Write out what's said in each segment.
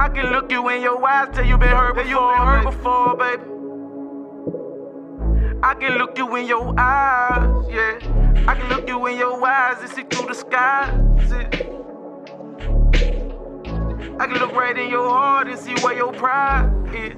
I can look you in your eyes till you been hurt before, you been hurt before, baby. I can look you in your eyes, yeah. I can look you in your eyes and see through the skies. I can look right in your heart and see where your pride is.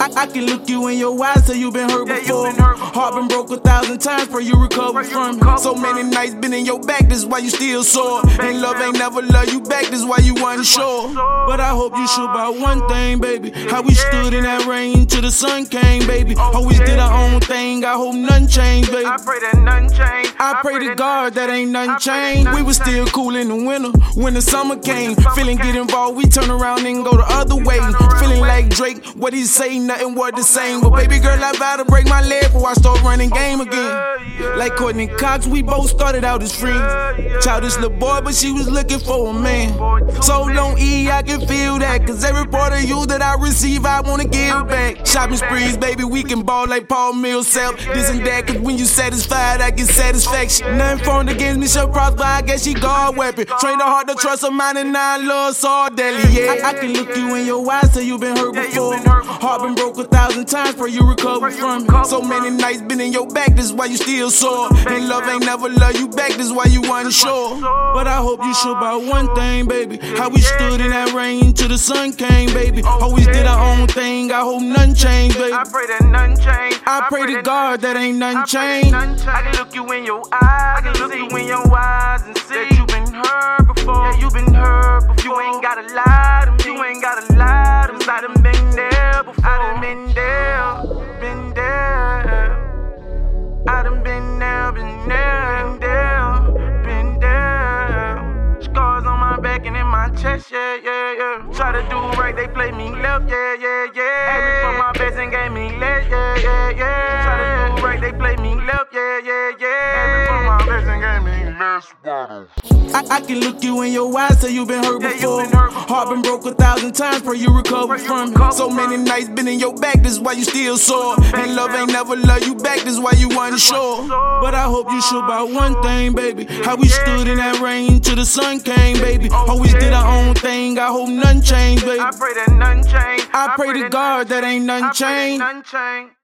I, I, can look you in your eyes till you been hurt yeah, before. Been hurt before. Heart been broke a thousand times, pray you recover from it. So many nights been in your back, this why you still sore. And love ain't never love you back, this why you unsure. But I hope you sure about one thing, baby. How we stood in that rain till the sun came, baby. Always did our own thing, I hope none changed, baby. I pray that none change. I pray to God that ain't none changed. We was still cool in the winter when the summer came. Feeling get involved, we turn around and go the other way. Feeling like Drake, what he say, nothing worth the same. But baby girl, I about to break my leg before I start running game again. Like Courteney Cox, we both started out as friends. Childish little boy, but she was looking for a man. So long, E, I can feel that. Cause every part of you that I receive, I wanna give back. Shopping sprees, baby, we can ball like Paul Millsap. This and that, cause when you satisfied, I get satisfaction. Nothing formed against me shall prosper, I guess she God weapon. Train the heart to trust a mind and I love so deadly, yeah. I, I can look you in your eyes till you been hurt before. Heart been broke a thousand times, pray you recover from it. So many nights been in your back, this why you still sore. And love ain't never love you back, this why you unsure. But I hope you sure about one thing, baby. How we stood in that rain till the sun came, baby. Always did our own thing, I hope none changed, baby. I pray that none change. I pray to God that ain't nothing changed. I can look you in your eyes, I can look you in your eyes and see that you've been hurt before. Yeah, you've been hurt before. You ain't gotta lie to me, you ain't gotta lie to me. I done been there before. I done been there, been there. I done been there, been there, been there, been there. Scars on my back and in my chest, yeah, yeah. Try to do right, they play me left, yeah, yeah, yeah. Had me from my best and gave me less, yeah, yeah, yeah. Try to do right, they play me left, yeah, yeah, yeah. Had me from my best and gave me less. I, I, can look you in your eyes till you been hurt yeah, before. Been hurt before. Heart been broke a thousand times, pray you recover pray from it. So many nights been in your back, this why you still sore. And love ain't never love you back, this why you unsure. But I hope you sure about one thing, baby. How we stood in that rain till the sun came, baby. Always did our own thing, I hope none changed, baby. I pray that none change. I pray to God that ain't none changed.